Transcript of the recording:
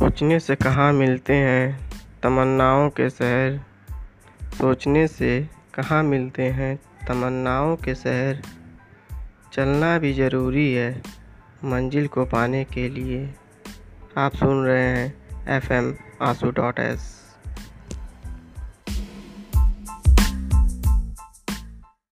सोचने से कहाँ मिलते हैं? तमन्नाओं के शहर। सोचने से कहाँ मिलते हैं? तमन्नाओं के शहर। चलना भी ज़रूरी है, मंजिल को पाने के लिए। आप सुन रहे हैं एफ़ एम आँसू डॉट एस।